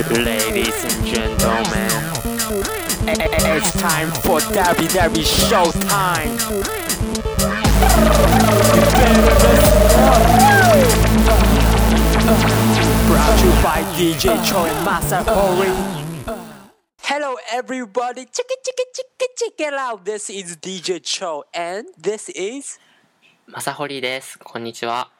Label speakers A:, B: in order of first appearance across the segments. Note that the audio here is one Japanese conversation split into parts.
A: Ladies and gentlemen, it's time for WWE Showtime. Brought to you by DJ Cho and Masa Hori. Hello everybody, check it, check it, check it, check it out. This is DJ Cho and this is
B: マサホリです。こんにちは。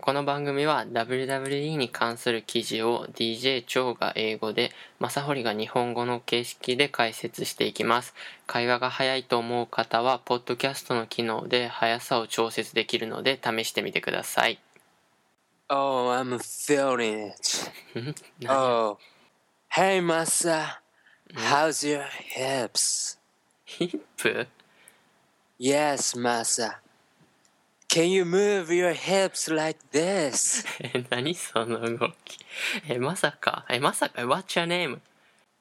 B: この番組は WWE に関する記事を DJ 長が英語で、マサホリが日本語の形式で解説していきます。会話が早いと思う方は、ポッドキャストの機能で速さを調節できるので試してみてください。
A: Oh, I'm feeling it.
B: 何
A: ？Oh, hey Masa, how's your hips?
B: ヒップ
A: Yes, Masa. Can you move your hips like this?
B: え、何その動き。え、まさか。え、まさか。What's your name?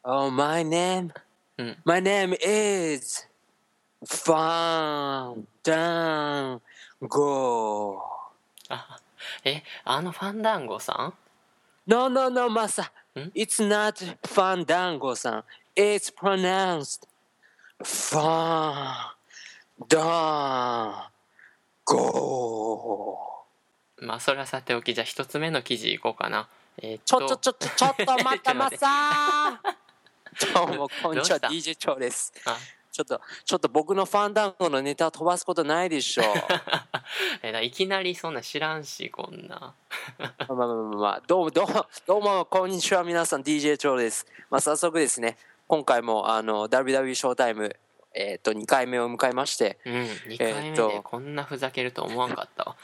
A: Oh, my name?
B: うん。
A: My name is Fun Down Go.
B: あ、え、あのファンダンゴさん
A: No, no, no, Masa.
B: Hmm?
A: It's not Fandango san. It's pronounced Fandango.
B: まあ、それはさておき、じゃあ一つ目の記事いこうかな。えーっ
A: ちょっとちょっとちょ
B: ちょっと待って
A: まさどうもこんにちは DJ 長です。
B: あ。
A: ちょっとちょっと僕のファンダンゴのネタ飛ばすことないでしょ
B: えだいきなりそんな知らんしこんな。
A: まあまあまあまあまあどうもどうもどうもこんにちは皆さん DJ 長ですまあ早速ですね今回もあの WWE ショータイムえっ、と2回目を迎えまして
B: うん2回目でこんなふざけると思わんかったわ。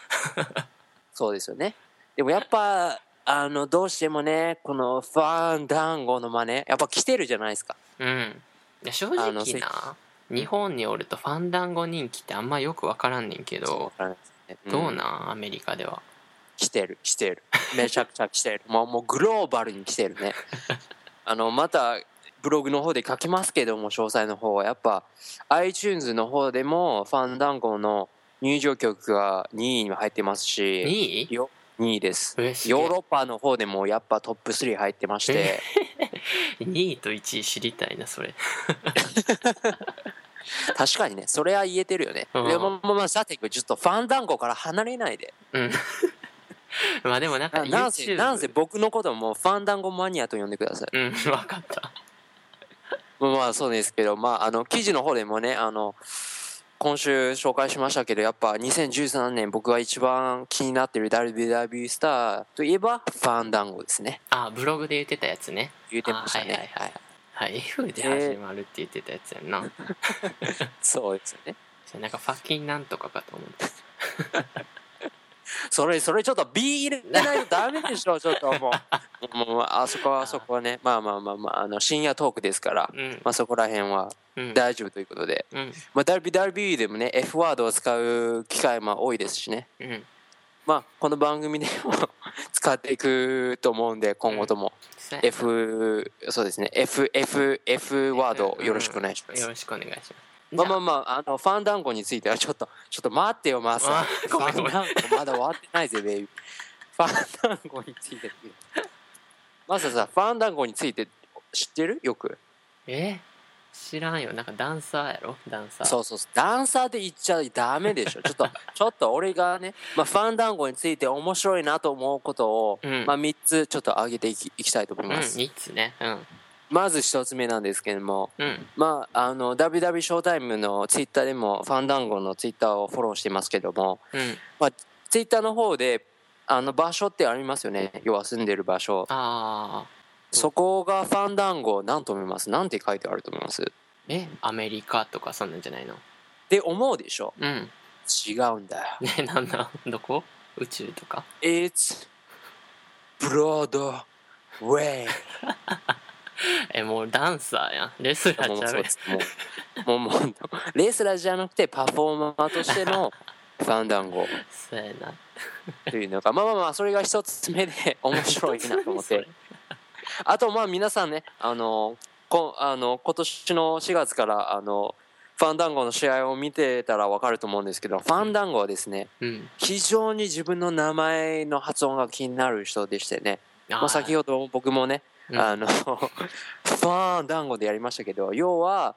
A: そうですよね。でもやっぱあのどうしてもねこのファンダンゴの真似やっぱ来てるじゃないですか。
B: うん。正直な日本におるとファンダンゴ人気ってあんまよくわからんねんけど
A: うん。
B: どうなんアメリカでは？
A: 来てる来てる。めちゃくちゃ来てる。もうもうグローバルに来てるね。あのまたブログの方で書きますけども詳細の方はやっぱ iTunes の方でもファンダンゴの入場曲が2位に入ってますし
B: 2位？
A: よ2位です。ヨーロッパの方でもやっぱトップ3入ってまして。
B: 2位と1位知りたいなそれ。
A: 確かにねそれは言えてるよね。
B: うん。
A: でもまあまあさてちょっとファンダンゴから離れないで。
B: うん。まあでもなんか
A: ななんせなんせ僕のこともファンダンゴマニアと呼んでください。
B: うん分かった
A: まあまあそうですけど、まあ、あの記事の方でもねあの今週紹介しましたけどやっぱ2013年僕が一番気になってる WWE スターといえばファンダンゴですね。
B: あブログで言ってたやつね。
A: 言ってましたね。
B: あはいはいはい。はい F で始まるって言ってたやつやんな、
A: そうですよね。
B: なんかファッキンなんとかかと思って
A: それそれちょっと B 入れないとダメでしょちょっともうもうもうあそこはあそこはねまあまあまあまああの深夜トークですから、
B: うん。
A: まあ、そこら辺は
B: うん。
A: 大丈夫ということで、
B: うん。
A: まあ、WWE でもね F ワードを使う機会も多いですしね。
B: うん。
A: まあこの番組でも使っていくと思うんで今後とも。
B: そうやな。
A: F そうですね。FFF ワードよろしくお願いします。
B: よろしくお願いします。
A: まあまあ
B: あ
A: まああのファンダンゴについてはちょっとちょっと待ってよマサ
B: あ
A: ファンダンゴ。まだ終わってないぜベイビー。ファンダンゴについてマサさファンダンゴについて知ってる？よく。
B: え？知らんよ。なんかダンサーやろ？ダンサー。
A: そうそうそう。ダンサーで言っちゃダメでしょ。ちょっと ちょっと俺がね、まあ、ファンダンゴについて面白いなと思うことを、
B: うん。
A: まあ、3つちょっと上げていきいきたいと思い
B: うん
A: ます、
B: 3つね。うん。
A: まず1つ目なんですけども
B: うん。
A: まああの WW ショータイムのツイッターでもファンダンゴのツイッターをフォローしてますけども、
B: うん。
A: まあ、ツイッターの方であの場所ってありますよね。要は住んでる場所。
B: ああ
A: そこがファンダンゴ何と思います？なんて書いてあると思います？っ
B: え？アメリカとかそんなんじゃないの？
A: て思うでしょ？
B: うん。
A: 違うんだよ。
B: ねなんだ？どこ？宇宙とか
A: ？It's Broadway.
B: えもうダンサーやん。レスラーちゃや
A: そううです。もうもうもうレースラーじゃなくてパフォーマーとしてのファンダンゴ
B: そうやな。
A: というのがまあまあまあそれが一つ目で 面白いなと思って。あとまあ皆さんねあのこあの今年の4月からあのファンダンゴの試合を見てたら分かると思うんですけどファンダンゴはですね
B: うん。
A: 非常に自分の名前の発音が気になる人でしてね。
B: あ
A: まあ、先
B: ほ
A: ほど僕もね
B: うん。
A: あのファンダンゴでやりましたけど要は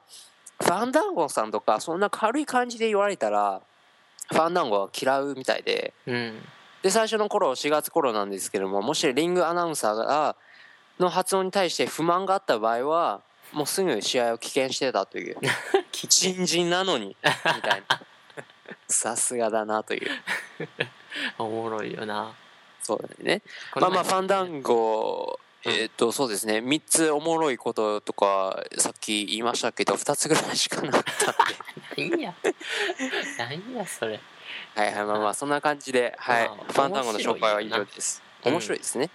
A: ファンダンゴさんとかそんな軽い感じで言われたらファンダンゴは嫌うみたいで。
B: うん
A: で最初の頃4月頃なんですけどももしリングアナウンサーがの発音に対して不満があった場合はもうすぐ試合を棄権してたという。新人なのにみたいな。さすがだなという。
B: おもろいよな。
A: そうだよね。まあまあファンダンゴ
B: うん
A: えっ、とそうですね。3つおもろいこととかさっき言いましたけど2つぐらいしかなかったんで。
B: 何や。何やそれ。
A: はいはいまあまあそんな感じではい。
B: まあ
A: ファンダンゴの紹介は以上です。面
B: 面白い
A: ですね。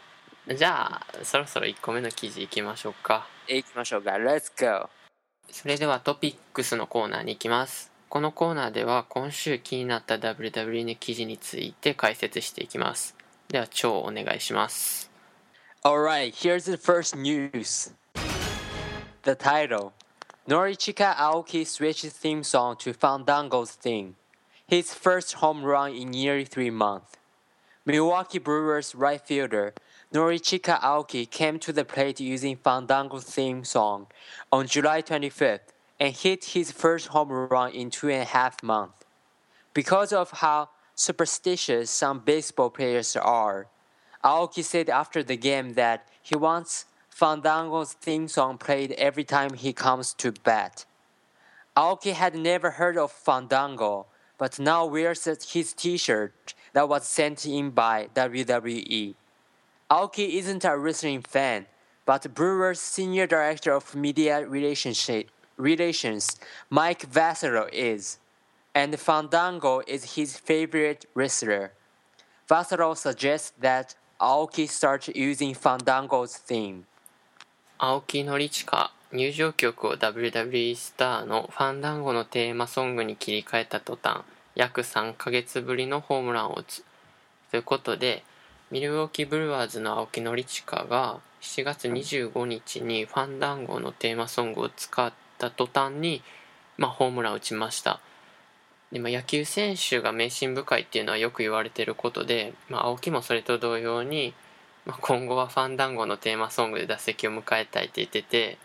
B: じゃあそろそろ1個目の記事いきましょうか。
A: えいきましょうか。Let's go
B: それではトピックスのコーナーに行きます。このコーナーでは今週気になった WWE の記事について解説していきます。では超お願いします
A: Alright, here's the first news. The title Norichika Aoki switches theme song to Fandango's theme. His first home run in nearly three months. Milwaukee Brewers right fielder Norichika Aoki came to the plate using Fandango's theme song on July 25th and hit his first home run in two and a half months. Because of how superstitious some baseball players are, Aoki said after the game that he wants Fandango's theme song played every time he comes to bat. Aoki had never heard of Fandango, but now wears his t-shirt that was sent in by WWE. Aoki isn't a wrestling fan, but Brewer's senior director of media relations, Mike Vassaro, is, and Fandango is his favorite wrestler. Vassaro suggests that Aoki start using Fandango's theme.
B: 青木宣親入場曲を WWE スターのファンダンゴのテーマソングに切り替えた途端約3ヶ月ぶりのホームランを打つということでミルウォーキーブルワーズの青木宣親が7月25日にファンダンゴのテーマソングを使った途端に、まあ、ホームランを打ちましたで、まあ、野球選手が迷信深いっていうのはよく言われてることで、まあ、青木もそれと同様にまあ、今後はファンダンゴのテーマソングで打席を迎えたいって言ってて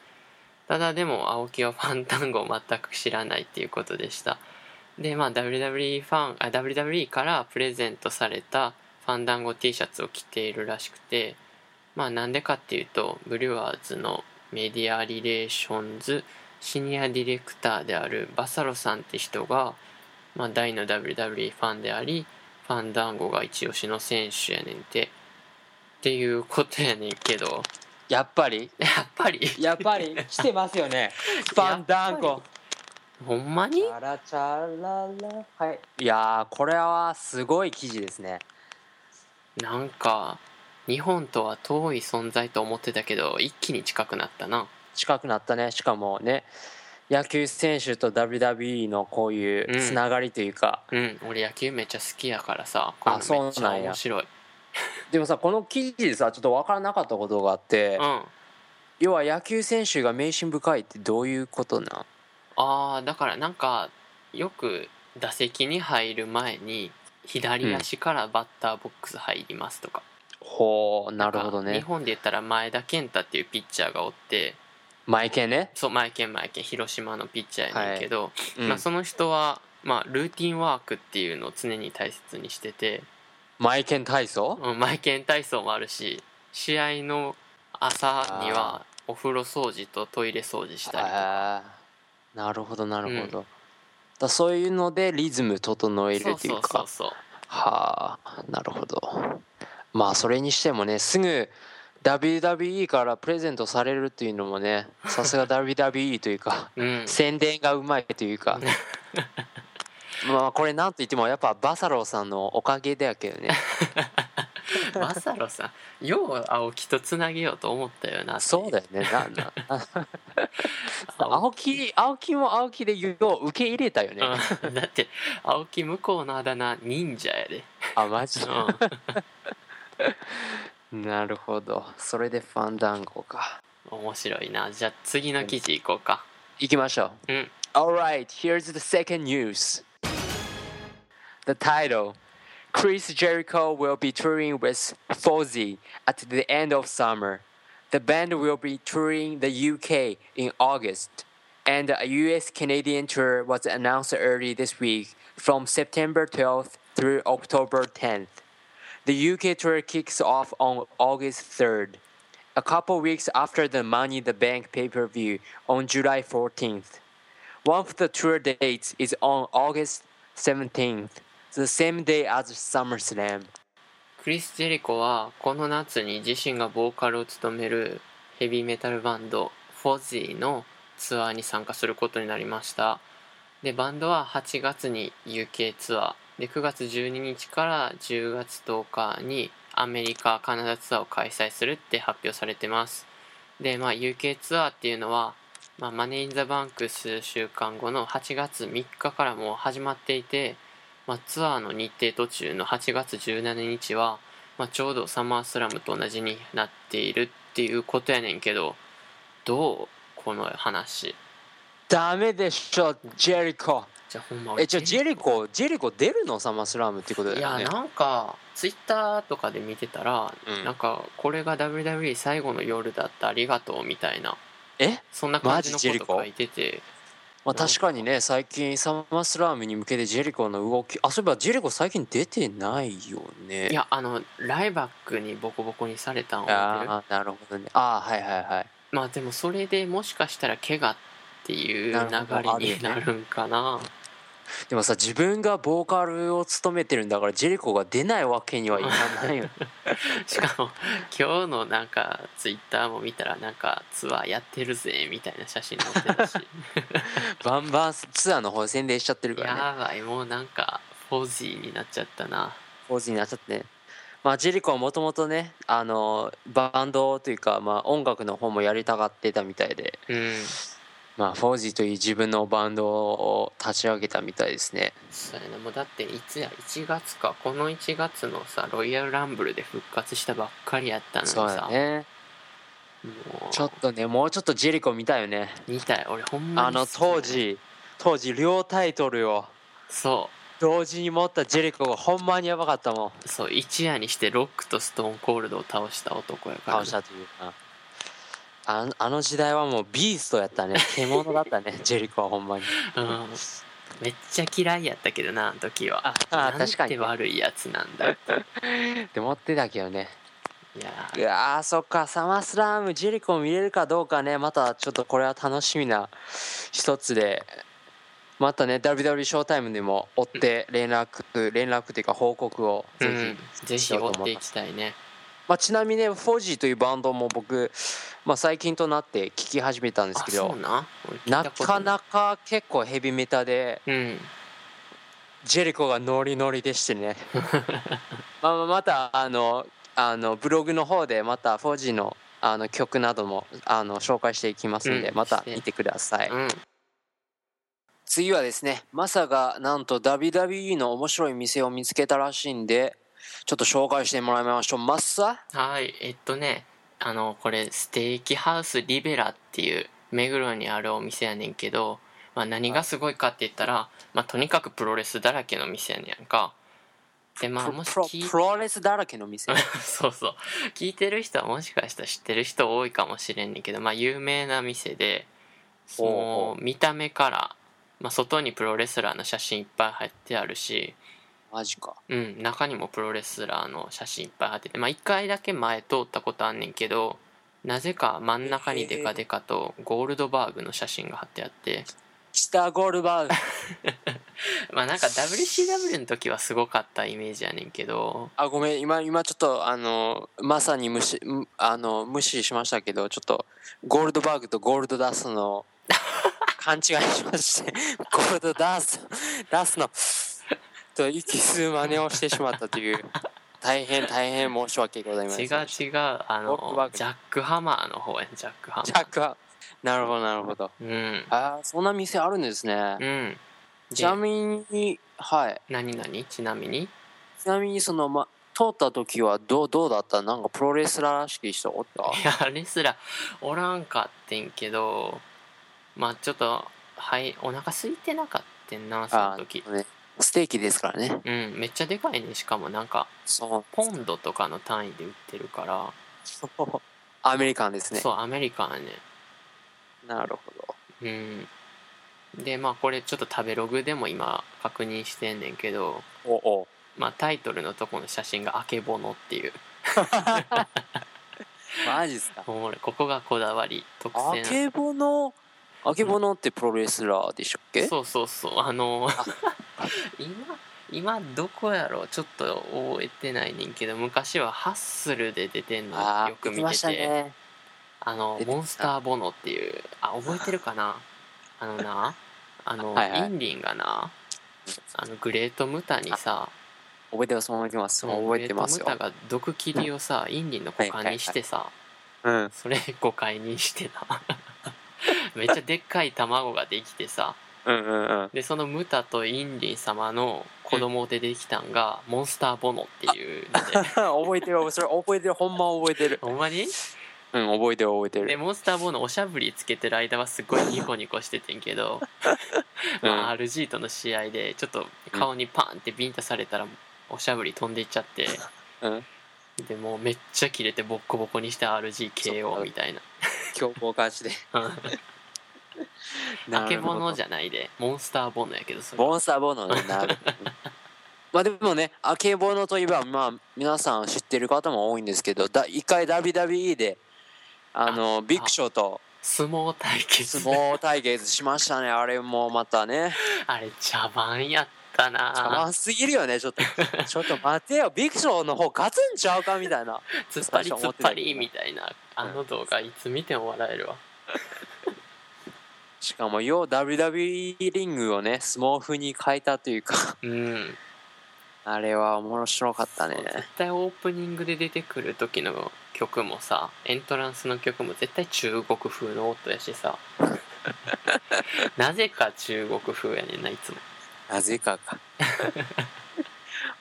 B: ただでも青木はファンダンゴを全く知らないっていうことでした。でまあ WWE ファンあ WWE からプレゼントされたファンダンゴ T シャツを着ているらしくてまあなんでかっていうとブリュワーズのメディアリレーションズシニアディレクターであるバサロさんって人が、まあ、大の WWE ファンでありファンダンゴが一押しの選手やねんてっていうことやねんけど
A: やっぱり？
B: やっぱり？
A: やっぱり？来てますよね。ファンダンゴ。
B: ほんまに？
A: チャラチャララ。はい。いやー、これはすごい記事ですね。
B: なんか日本とは遠い存在と思ってたけど一気に近くなったな
A: 近くなったね。しかもね、野球選手と WWE のこういうつながりというか、
B: うん。俺野球めっちゃ好きやからさこれめっち
A: そうな
B: ゃ
A: んや。
B: 面白い。
A: でもさ、この記事でさ、ちょっと分からなかったことがあって、
B: うん。
A: 要は野球選手が迷信深いってどういうことなん？
B: あーだからなんかよく打席に入る前に左足からバッターボックス入りますとか、
A: ほう、なるほど
B: 日
A: ね。
B: 本で言ったら前田健太っていうピッチャーがおって
A: マイケンね。
B: そう前健前健広島のピッチャーやねんけど、
A: うん。
B: まあ、その人は、まあ、ルーティンワークっていうのを常に大切にしてて、
A: マイケン体操？
B: うん、マイケン体操もあるし試合の朝にはお風呂掃除とトイレ掃除したり
A: なるほどなるほど、だそういうのでリズム整える
B: そうそう
A: っていうか
B: そうそう。
A: はあなるほど。まあそれにしてもねすぐ WWE からプレゼントされるっていうのもねさすが WWE というか
B: うん。
A: 宣伝がうまいというか。まあこれなんと言ってもやっぱバサローさんのおかげだけどね。
B: マサロさん。よう青木とつなげようと思ったよな
A: そうだよね。なな 青木。青木も青木でよう受け入れたよね、
B: うん。だって青木向こうのあだ名忍者やで、
A: あマジ？
B: う
A: なるほどそれでファンダンゴか
B: ん、面白いなじゃあ次の記事いこうか
A: 行きましょう
B: うん
A: Alright, here's the second news. The title Chris Jericho will be touring with Fozzy at the end of summer. The band will be touring the UK in August, and a US Canadian tour was announced early this week from September 12th through October 10th. The UK tour kicks off on August 3rd, a couple weeks after the Money in the Bank pay per view on July 14th. One of the tour dates is on August 17th, the same day as SummerSlam.
B: クリス・ジェリコはこの夏に自身がボーカルを務めるヘビーメタルバンドフォジーのツアーに参加することになりましたでバンドは8月に UK ツアー で9月12日から10月10日にアメリカカナダツアーを開催するって発表されてますでまあ UK ツアーっていうのは、まあ、マネー・イン・ザ・バンク数週間後の8月3日からもう始まっていてまあ、ツアーの日程途中の8月17日は、まあ、ちょうどサマースラムと同じになっているっていうことやねんけどどうこの話？
A: ダメでしょ、ジェリコ。
B: じゃあほんま
A: え、じゃあジェリコ、ジェリコ出るのサマースラムってことだ
B: い
A: よね。
B: やなんかツイッターとかで見てたら、
A: うん。
B: なんかこれが WWE 最後の夜だったありがとうみたいな
A: え？
B: そんな感じのこと書いてて。
A: まあ確かにね、最近サマースラムに向けてジェリコの動き、あ、そういえばジェリコ最近出てないよね。
B: いやあのライバックにボコボコにされたん
A: ああ、なるほどね。ああ、はいはいはい。
B: まあでもそれでもしかしたら怪我っていう流れになるんかな
A: でもさ、自分がボーカルを務めてるんだから、ジェリコが出ないわけにはいかないよね。
B: しかも今日のなんかツイッターも見たらなんかツアーやってるぜみたいな写真載ってるし
A: バンバンツアーの方宣伝しちゃってるからね。
B: やばいもうなんかフォージーになっちゃったな
A: ポーズになっちゃってね。まあ、ジェリコはもともとね、あの、バンドというか、まあ、音楽の方もやりたがってたみたいで、
B: うん
A: まあ、フォージーという自分のバンドを立ち上げたみたいですね。
B: そうやなもうだっていつや？1月かこの1月のさロイヤルランブルで復活したばっかりやったのに
A: そう
B: さ
A: だね。
B: もう
A: ちょっとね、もうちょっとジェリコ見たいよね。
B: 見たい俺ほんまに
A: あの当時、当時両タイトルを
B: そ
A: 同時に持ったジェリコがほんまにやばかったもん。
B: うそう一夜にしてロックとストーンコールドを倒した男やから
A: 倒したというか。あのあの時代はもうビーストやったね。獣だったね、ジェリコはほんまに。
B: うん。めっちゃ嫌いやったけどなあの時は。
A: ああ確かに。
B: て悪いやつなんだ。って
A: って思ってたけどね。
B: いや
A: いやーそっか。サマースラムジェリコ見れるかどうかね。またちょっとこれは楽しみな一つで。またね WW ショータイムでも追って連絡連絡というか報告をぜひ、
B: うん、ぜひ追っていきたいね
A: まあ、ちなみにねフォージーというバンドも僕、まあ、最近となって聴き始めたんです
B: あ
A: けど
B: な
A: かなか結構ヘビメタで
B: うん。
A: ジェリコがノリノリでしてね。まあまあまたあのあのブログの方でまたフォージーのあの曲などもあの紹介していきますので、
B: うん。
A: また見てください、
B: うん。
A: 次はですねマサがなんと WWE の面白い店を見つけたらしいんでちょっと紹介してもらいましょう。マッサ？
B: はい。えっとねあのこれステーキハウスリベラっていう目黒にあるお店やねんけど、まあ、何がすごいかって言ったら、まあ、とにかくプロレスだらけの店やねんか。でまあもし
A: プロレスだらけの店？
B: そうそう。聞いてる人はもしかしたら知ってる人多いかもしれんねんけどまあ有名な店でその見た目から、まあ、外にプロレスラーの写真いっぱい入ってあるし、
A: マジか。
B: うん、中にもプロレスラーの写真いっぱい入っててまあ1回だけ前通ったことあんねんけどなぜか真ん中にデカデカとゴールドバーグの写真が貼ってあって。
A: 北ゴールバーグ。
B: まあなんか WCW の時はすごかったイメージやねんけど。
A: あごめん今今ちょっとあのまさに無視むあの無視しましたけどちょっとゴールドバーグとゴールドダスの 勘違いしましてゴールドダスダスのと息吸う真似をしてしまったという大変大変申し訳ございません
B: 違う違うあのジャックハマーの方やねジャックハマー。
A: ジャックはなるほどなるほど。
B: うん。
A: あーそんな店あるんですね。
B: うん。
A: ちなみにはい。
B: 何何ちなみに？
A: ちなみにそのま通った時はどうどうだった？なんかプロレスラーらしき人おった？
B: いやレスラーおらんかってんけどまあちょっとはいお腹空いてなかったんなその
A: あ
B: 時
A: ーねステーキですからね。
B: うんめっちゃでかいね。しかもなんか
A: そう。
B: ポンドとかの単位で売ってるから。
A: そ うアメリカンですね。
B: そうアメリカンやね。
A: なるほど。
B: うん。でまあこれちょっと食べログでも今確認してんねんけど
A: おお
B: まあタイトルのとこの写真が「あけぼの」っていう。
A: マジっすか？
B: もう俺ここがこだわり。特
A: あ
B: 選
A: けぼのあけぼのってプロレスラーでしたっけ？
B: そうそうそう。あの 今今どこやろちょっと覚えてないねんけど昔はハッスルで出てんの
A: あ
B: よく見てて。
A: ね。
B: あのモンスターボノっていうあ覚えてるかな？あのな あの
A: はいはい。
B: インリンがなあのグレートムタにさ
A: 覚えてます覚えてます覚えてますよ。
B: グレートムタが毒切りをさインリンの股間にしてさ
A: うん。
B: それ誤解にしてな。めっちゃでっかい卵ができてさ
A: うんうんうん。
B: でそのムタとインリン様の子供でできたんがモンスターボノっていうので。
A: 覚えてるそれ。覚えてるほんま覚えてる。
B: ほんまに
A: うん覚えてる覚えてる。
B: でモンスターボーのおしゃぶりつけてる間はすごいニコニコしててんけど、
A: うん。
B: まあ、RG との試合でちょっと顔にパンってビンタされたらおしゃぶり飛んでいっちゃって。
A: うん。
B: でもうめっちゃキレてボッコボコにして RGKO みたいな。
A: 強行勝ちで。
B: あ け ぼの
A: ゃ
B: じゃないで。モンスターボーノやけどそれ。
A: モンスターボノになる。まあでもねあけぼのといえばまあ皆さん知ってる方も多いんですけどだ一回 WWE であのビッグショーと
B: 相撲対決。
A: 相撲対決しましたね。あれもまたね。
B: あれ茶番やったな。
A: 邪魔すぎるよねちょっと。ちょっと待てよ。ビッグショーの方勝つんちゃうかみたいな。
B: 突っ張り突っ張りみたいなあの動画いつ見ても笑えるわ
A: しかもよう WWE リングをね相撲風に変えたというか。
B: うん。
A: あれは面白かったね。
B: 絶対オープニングで出てくる時の曲もさエントランスの曲も絶対中国風の音やしさ。なぜか中国風やねんないつも。
A: なぜかか。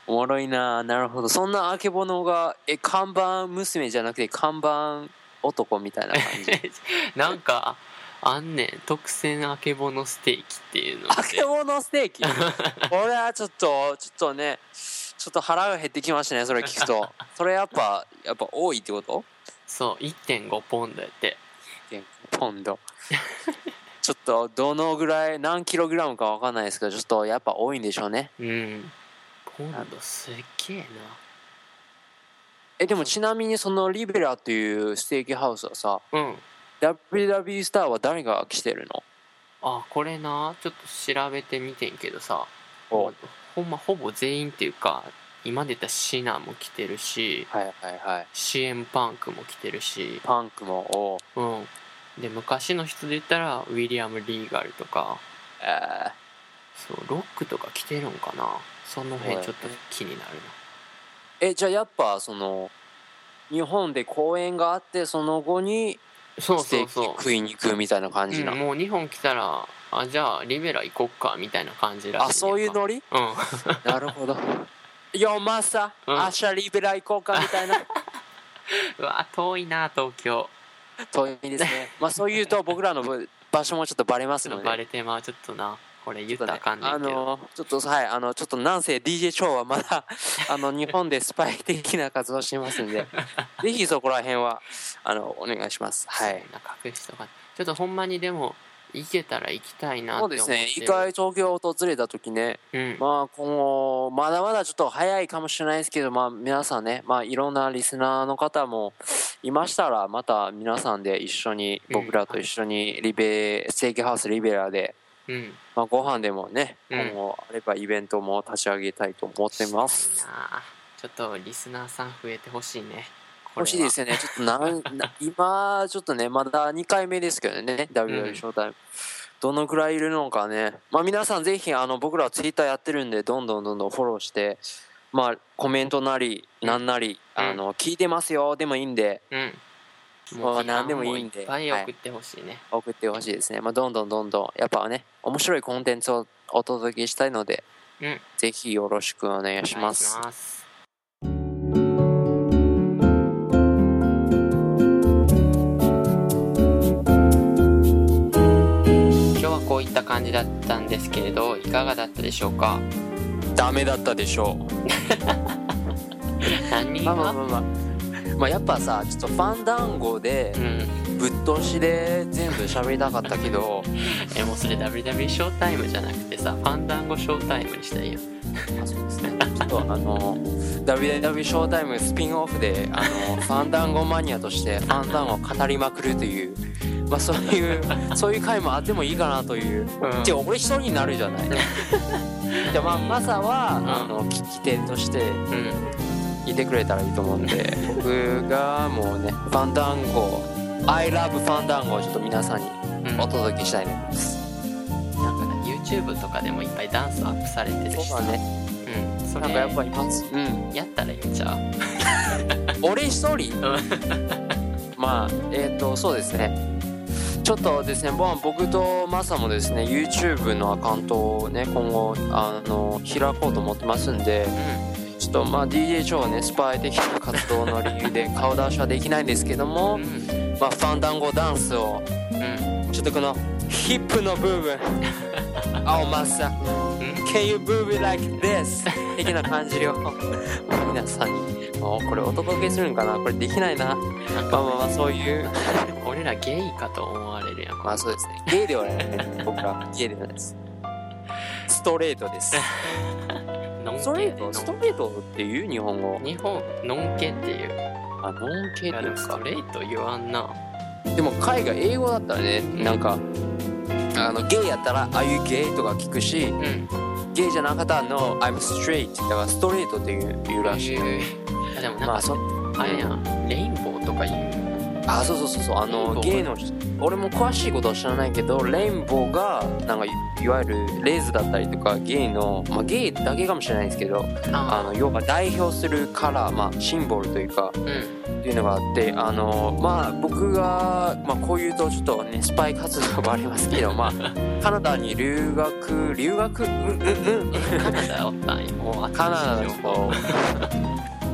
A: おもろいななるほど。そんなあけぼのがえ看板娘じゃなくて看板男みたいな感じ。
B: なんかあんねん。特選あけぼのステーキっていうの
A: あけぼのステーキ？これはちょっとちょっとねちょっと腹が減ってきましたねそれ聞くと。それやっぱやっぱ多いってこと？
B: そう1.5ポンドやって。
A: ポンド。ちょっとどのぐらい何キログラムかわかんないですけどちょっとやっぱ多いんでしょうね。
B: うん。ポンドすっげえな。
A: えでもちなみにそのリベラっていうステーキハウスはさ
B: うん
A: WW スターは誰が来てるの？
B: あこれなちょっと調べてみてんけどさ。
A: お。
B: ほんまほぼ全員っていうか今出たシナも来てるし
A: はいはいはい。
B: CM パンクも来てるし。
A: パンクもお。
B: うん。で昔の人で言ったらウィリアム・リーガルとか。
A: えー。
B: そうロックとか来てるんかな？その辺ちょっと気になる
A: えじゃあやっぱその日本で公演があってその後に
B: なそうそうそう。
A: 食いに行くみたいな感じな、
B: うんもう日本来たらあじゃあリベラ行こっかみたいな感じらしい
A: あそういうノリ？
B: うん。
A: なるほど。よマスター、
B: うん。
A: 明日リベラ行こうかみたいな。
B: うわ遠いな東京。
A: 遠いですね。まあそう言うと僕らの場所もちょっとバレますので。
B: バレてまうちょっとなこれ言ったらあかんね
A: あ
B: んけど、
A: のちょっとはいあのちょっとなんせ DJ 超はまだ あの日本でスパイ的な活動をしてますんで ぜひそこら辺はあのお願いします。はい。
B: な隠しとかちょっとほんまにでも行けたら行きたいなって
A: そう
B: 思って。
A: ですね。一回東京を訪れた時ね
B: うん。
A: まあ今後まだまだちょっと早いかもしれないですけどまあ皆さんねまあいろんなリスナーの方もいましたらまた皆さんで一緒に
B: うん。
A: 僕らと一緒にリベステーキハウスリベラで
B: うん。
A: まあご飯でもね
B: うん。
A: 今後あればイベントも立ち上げたいと思ってます。
B: ちょっとリスナーさん増えてほしいね。
A: 欲しいですよね。ちょっとなん な今ちょっとねまだ2回目ですけどね WW ショータイム、どのくらいいるのかね。まあ皆さんぜひあの僕らツイッターやってるんでどんどんどんどんフォローしてまあコメントなりなんなり、
B: うん。
A: あの聞いてますよ。でもいいんで。
B: うん
A: まあ何でもいいんで。
B: いっぱい送ってほしいね、
A: 送ってほしいですね。まあどんどんどんどん。やっぱね面白いコンテンツをお届けしたいので、
B: うん。
A: ぜひよろしくお願いしま
B: お
A: す。
B: 今日はこういった感じだったんですけれどいかがだったでしょうか？
A: ダメだったでしょう。
B: 何
A: まあまあ
B: が
A: まあまあまあやっぱさちょっとファンダンゴで
B: うん。
A: ぶっ通しで全部喋りたかったけど
B: えもうそれ WW ショータイムじゃなくてさファンダンゴショータイムにしたらいいよ。
A: あそうですね。ちょっとあの WW ショータイムスピンオフであのファンダンゴマニアとしてファンダンゴを語りまくるというまあそういうそういう回もあってもいいかなという。
B: うん。
A: じゃあ俺一人になるじゃない。じゃあまあマサは、あの聞き手として
B: うん
A: いてくれたらいいと思うんで 僕がもうねファンダンゴ I love ファンダンゴをちょっと皆さんに
B: うん。
A: お届けしたいです、
B: なんかね YouTube とかでもいっぱいダンスアップされてるしさ。
A: そうだね。
B: うんそれ。
A: なんかやっぱいますうん。
B: やったらいいんちゃう？
A: 俺一人？
B: うん。
A: まあえっ、とそうですね。ちょっとですねまあ僕とマサもですね YouTube のアカウントをね今後あの開こうと思ってますんでちょっとまあ DJ 超ねスパイ的な活動の理由で顔出しはできないんですけども、
B: うん。
A: まあ、ファンダンゴダンスを
B: うん。
A: ちょっとこのヒップの部分 青マサ。Can you move it like this? 的な感じを皆さんにもうこれお届けするんかな？これできないな。
B: なん
A: まあ
B: か
A: まあまあそういう。
B: 俺らゲイかと思われるやん。
A: まあそうですね。ゲイではない。ね僕らゲイではないです。ストレートです
B: ノン
A: ストレ
B: ケ
A: ート。ストレートっていう日本語。
B: 日本ノンケっていう。
A: あノン系っていうか
B: ストレート言わんな。
A: でも海外英語だったらねなんかあのゲイやったら「Are you gay?」とか聞くし
B: うん。
A: ゲイじゃなかったら「No I'm straight」だからストレートっていう言うらしい。
B: へー。あでもなんか、
A: まあそ
B: あれやん。レインボーとか言う。
A: あそうそうそうそう。あのゲイの人俺も詳しいことは知らないけどレインボーがなんかいいわゆるレイズだったりとかゲイのまあゲイだけかもしれないですけどあの要は代表するカラーまあシンボルというか
B: うん。
A: っていうのがあってあのまあ僕が、まあ、こういうとちょっとねスパイ活動もありますけどまあ カナダに留学留学？うんうんうん。
B: カナダおったんやもう
A: カナダの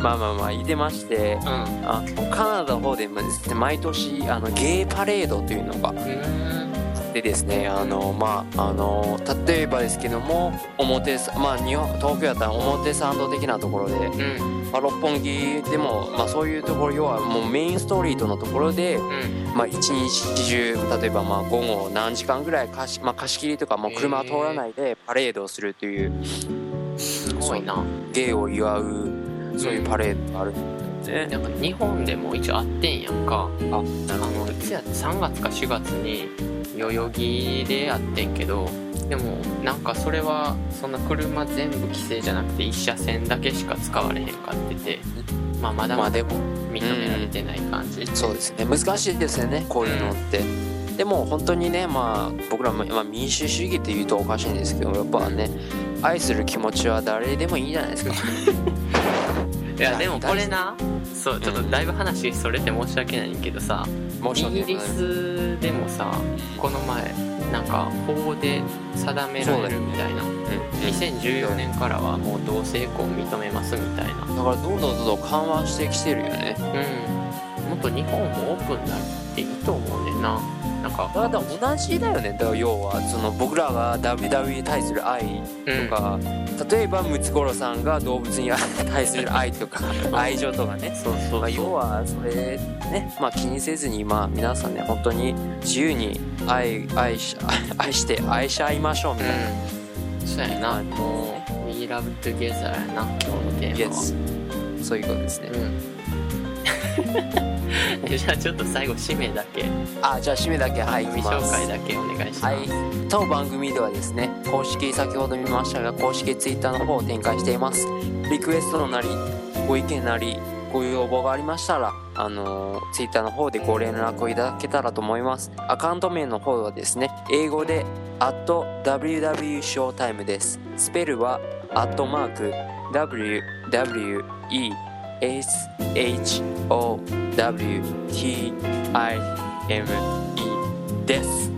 A: まあまあまあいてまして
B: うん。
A: あのカナダの方でもですね毎年あのゲイパレードというのがでですねあのまああの例えばですけども表さまあ日本東京やったら表参道的なところで、
B: うん。
A: まあ、六本木でも、まあ、そういうところ要はもうメインストリートのところで、
B: うん。
A: まあ、一日中例えばまあ午後何時間ぐらい貸し,、まあ、貸し切りとかもう車は通らないでパレードをするという
B: すごいな。
A: ゲイを祝うそういうパレードがあるんだよね。
B: なんか日本でも一応あってんやんか。
A: あ。な
B: あのいつや3月か4月に代々木でやってんけどでもなんかそれはそんな車全部規制じゃなくて1車線だけしか使われへんかっててまあまだまだ
A: まあでも。
B: 認められてない感じ、
A: そうですね。難しいですよねこういうのって。でも本当にねまあ僕らも、まあ、民主主義って言うとおかしいんですけどやっぱね愛する気持ちは誰でもいいじゃないですか。
B: いやでもこれな。そうちょっとだいぶ話それて申し訳ないんけどさ、イギリスでもさこの前なんか法で定められるみたいな、
A: うんうん。
B: 2014年からはもう同性婚認めますみたいな。
A: だからどんどんどんどん緩和してきてるよね。
B: うん。もっと日本もオープンになっていいと思うねんななんか
A: だから同じだよね。だから要はその僕らが WWE に対する愛
B: うん
A: とか、例えばムツゴロウさんが動物に対する 愛とか愛情とかね。
B: そうそう
A: まあ、要はそれね、まあ、気にせずに、まあ、皆さんね本当に自由に愛愛し 愛して愛し合いましょうみたいな、
B: うん。そうやな。もう We love together やな今日のテーマは。
A: Yes そういうことですね、
B: うん じゃあちょっと最後締めだけ。
A: あじゃあ締めだけ。はい
B: 番組紹介だけお願いします、
A: はい、当番組ではですね公式先ほど見ましたが公式 Twitter の方を展開しています。リクエストなりご意見なりご要望がありましたらあのー、Twitter の方でご連絡をいただけたらと思います。アカウント名の方はですね英語で @ww ショータイムです。スペルはアットマーク WWESHOWTIME です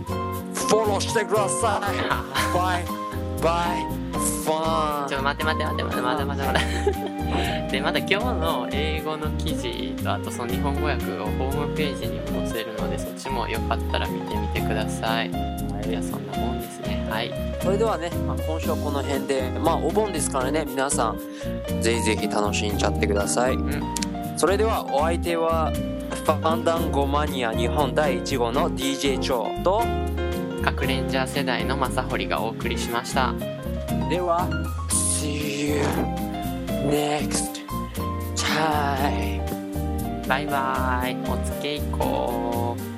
A: フォローしてください。バイ。バイ。ファン。
B: ちょ待って待って待って待って待って待って待って。でまた今日の英語の記事とあとその日本語訳をホームページにも載せるのでそっちもよかったら見てみてくださいいやそんなもんですね。はい。
A: それではね、まあ、今週はこの辺でまあお盆ですからね皆さんぜひぜひ楽しんじゃってください。
B: うん。
A: それではお相手はファンダンゴマニア日本第1号の DJ チョウと
B: 核レンジャー世代の正堀がお送りしました。
A: では See you next time
B: バイバイ。おつけいこう